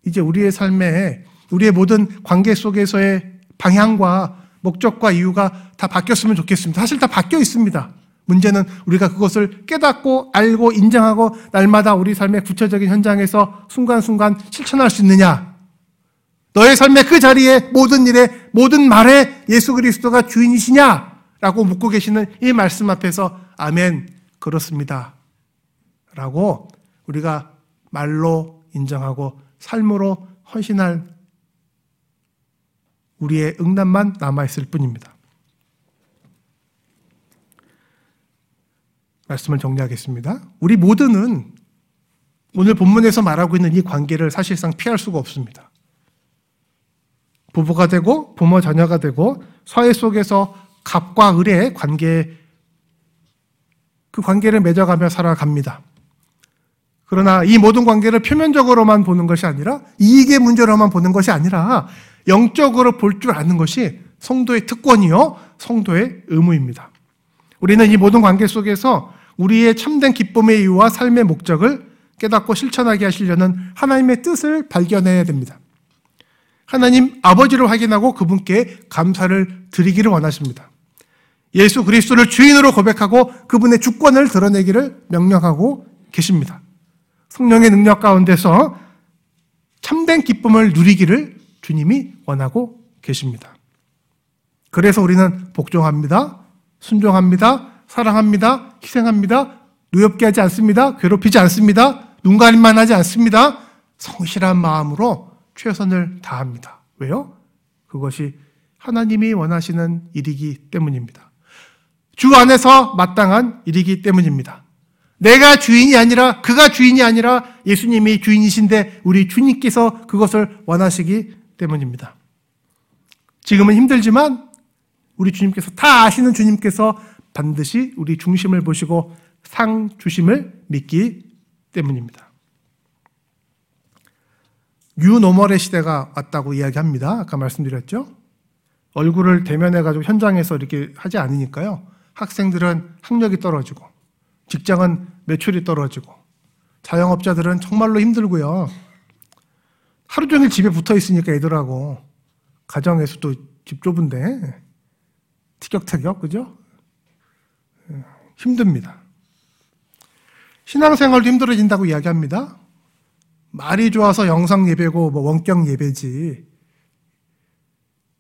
이제 우리의 삶에 우리의 모든 관계 속에서의 방향과 목적과 이유가 다 바뀌었으면 좋겠습니다. 사실 다 바뀌어 있습니다. 문제는 우리가 그것을 깨닫고 알고 인정하고 날마다 우리 삶의 구체적인 현장에서 순간순간 실천할 수 있느냐. 너의 삶의 그 자리에 모든 일에 모든 말에 예수 그리스도가 주인이시냐? 라고 묻고 계시는 이 말씀 앞에서 아멘 그렇습니다. 라고 우리가 말로 인정하고 삶으로 헌신할 우리의 응답만 남아있을 뿐입니다. 말씀을 정리하겠습니다. 우리 모두는 오늘 본문에서 말하고 있는 이 관계를 사실상 피할 수가 없습니다. 부부가 되고 부모 자녀가 되고 사회 속에서 갑과 을의 관계 그 관계를 맺어가며 살아갑니다. 그러나 이 모든 관계를 표면적으로만 보는 것이 아니라 이익의 문제로만 보는 것이 아니라 영적으로 볼 줄 아는 것이 성도의 특권이요 성도의 의무입니다. 우리는 이 모든 관계 속에서 우리의 참된 기쁨의 이유와 삶의 목적을 깨닫고 실천하게 하시려는 하나님의 뜻을 발견해야 됩니다. 하나님 아버지를 확인하고 그분께 감사를 드리기를 원하십니다. 예수 그리스도를 주인으로 고백하고 그분의 주권을 드러내기를 명령하고 계십니다. 성령의 능력 가운데서 참된 기쁨을 누리기를 주님이 원하고 계십니다. 그래서 우리는 복종합니다. 순종합니다. 사랑합니다. 희생합니다. 누엽게 하지 않습니다. 괴롭히지 않습니다. 눈 가림만 하지 않습니다. 성실한 마음으로 최선을 다합니다. 왜요? 그것이 하나님이 원하시는 일이기 때문입니다. 주 안에서 마땅한 일이기 때문입니다. 내가 주인이 아니라 그가 주인이 아니라 예수님이 주인이신데 우리 주님께서 그것을 원하시기 때문입니다. 지금은 힘들지만 우리 주님께서 다 아시는 주님께서 반드시 우리 중심을 보시고 상 주심을 믿기 때문입니다. 뉴노멀의 시대가 왔다고 이야기합니다. 아까 말씀드렸죠? 얼굴을 대면해가지고 현장에서 이렇게 하지 않으니까요. 학생들은 학력이 떨어지고, 직장은 매출이 떨어지고, 자영업자들은 정말로 힘들고요. 하루 종일 집에 붙어 있으니까 애들하고, 가정에서 또집 좁은데, 티격태격, 그죠? 힘듭니다. 신앙생활도 힘들어진다고 이야기합니다. 말이 좋아서 영상 예배고 뭐 원격 예배지.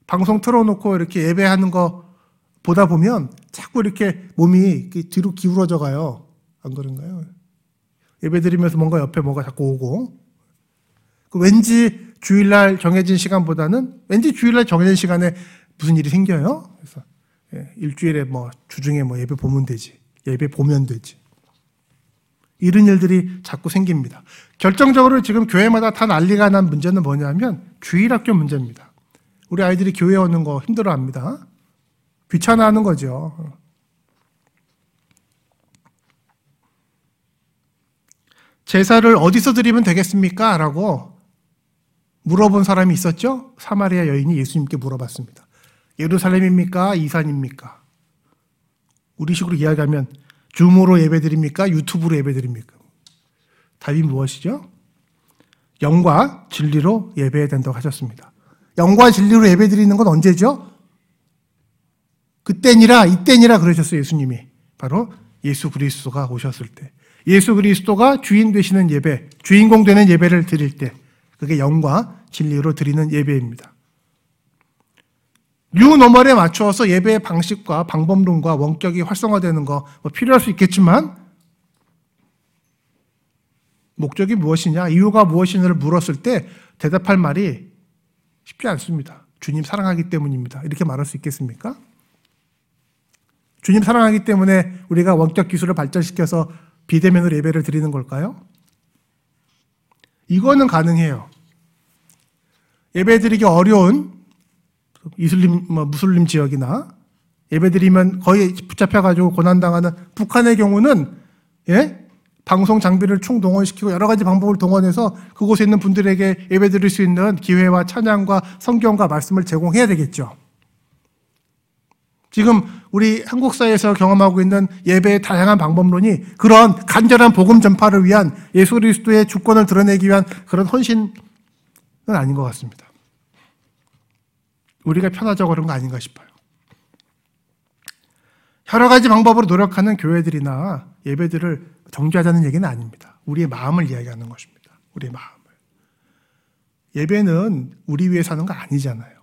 방송 틀어놓고 이렇게 예배하는 거 보다 보면 자꾸 이렇게 몸이 뒤로 기울어져 가요. 안 그런가요? 예배 드리면서 뭔가 옆에 뭐가 자꾸 오고. 그 왠지 주일날 정해진 시간보다는 왠지 주일날 정해진 시간에 무슨 일이 생겨요. 그래서 예, 일주일에 뭐 주중에 뭐 예배 보면 되지. 예배 보면 되지. 이런 일들이 자꾸 생깁니다. 결정적으로 지금 교회마다 다 난리가 난 문제는 뭐냐면 주일학교 문제입니다. 우리 아이들이 교회 오는 거 힘들어 합니다. 귀찮아 하는 거죠. 제사를 어디서 드리면 되겠습니까? 라고 물어본 사람이 있었죠? 사마리아 여인이 예수님께 물어봤습니다. 예루살렘입니까? 이산입니까? 우리식으로 이야기하면 줌으로 예배드립니까? 유튜브로 예배드립니까? 답이 무엇이죠? 영과 진리로 예배해야 된다고 하셨습니다. 영과 진리로 예배드리는 건 언제죠? 그때니라 이때니라 그러셨어요 예수님이. 바로 예수 그리스도가 오셨을 때. 예수 그리스도가 주인 되시는 예배, 주인공 되는 예배를 드릴 때 그게 영과 진리로 드리는 예배입니다. 뉴노멀에 맞추어서 예배의 방식과 방법론과 원격이 활성화되는 거 뭐 필요할 수 있겠지만 목적이 무엇이냐, 이유가 무엇이냐를 물었을 때 대답할 말이 쉽지 않습니다. 주님 사랑하기 때문입니다. 이렇게 말할 수 있겠습니까? 주님 사랑하기 때문에 우리가 원격 기술을 발전시켜서 비대면으로 예배를 드리는 걸까요? 이거는 가능해요. 예배 드리기 어려운 이슬림, 뭐, 무슬림 지역이나 예배드리면 거의 붙잡혀가지고 고난당하는 북한의 경우는, 예? 방송 장비를 총동원시키고 여러 가지 방법을 동원해서 그곳에 있는 분들에게 예배드릴 수 있는 기회와 찬양과 성경과 말씀을 제공해야 되겠죠. 지금 우리 한국 사회에서 경험하고 있는 예배의 다양한 방법론이 그런 간절한 복음 전파를 위한 예수 그리스도의 주권을 드러내기 위한 그런 헌신은 아닌 것 같습니다. 우리가 편하자고 그런 거 아닌가 싶어요. 여러 가지 방법으로 노력하는 교회들이나 예배들을 정죄하자는 얘기는 아닙니다. 우리의 마음을 이야기하는 것입니다. 우리의 마음을. 예배는 우리 위해 사는 거 아니잖아요.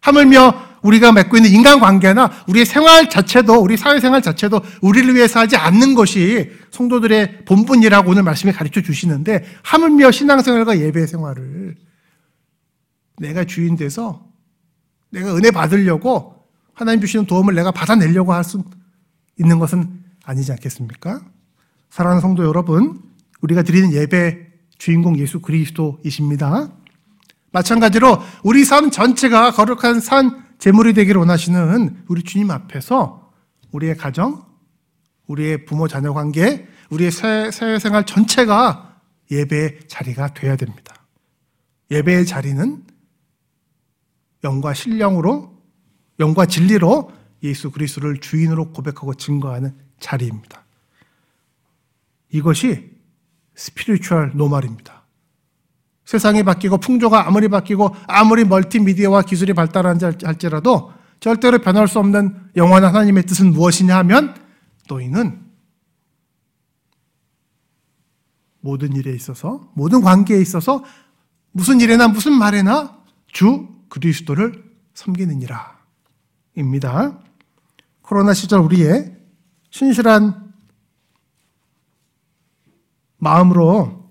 하물며 우리가 맺고 있는 인간관계나 우리의 생활 자체도 우리 사회생활 자체도 우리를 위해서 하지 않는 것이 성도들의 본분이라고 오늘 말씀에 가르쳐 주시는데 하물며 신앙생활과 예배 생활을 내가 주인 돼서 내가 은혜 받으려고 하나님 주시는 도움을 내가 받아내려고 할 수 있는 것은 아니지 않겠습니까? 사랑하는 성도 여러분, 우리가 드리는 예배 주인공 예수 그리스도이십니다. 마찬가지로 우리 삶 전체가 거룩한 산 제물이 되기를 원하시는 우리 주님 앞에서 우리의 가정, 우리의 부모 자녀 관계, 우리의 사회생활 전체가 예배의 자리가 되어야 됩니다. 예배의 자리는 영과 신령으로, 영과 진리로 예수 그리스도를 주인으로 고백하고 증거하는 자리입니다. 이것이 spiritual normal입니다. 세상이 바뀌고 풍조가 아무리 바뀌고 아무리 멀티미디어와 기술이 발달한다 할지라도 절대로 변할 수 없는 영원한 하나님의 뜻은 무엇이냐 하면 너희는 모든 일에 있어서 모든 관계에 있어서 무슨 일에나 무슨 말에나 주 그리스도를 섬기느니라 입니다. 코로나 시절 우리의 신실한 마음으로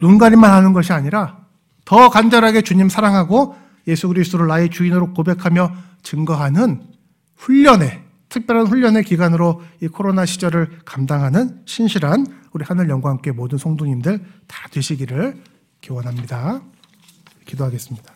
눈가림만 하는 것이 아니라 더 간절하게 주님 사랑하고 예수 그리스도를 나의 주인으로 고백하며 증거하는 훈련의 특별한 훈련의 기간으로 이 코로나 시절을 감당하는 신실한 우리 하늘 영광 함께 모든 성도님들 다 되시기를 기원합니다. 기도하겠습니다.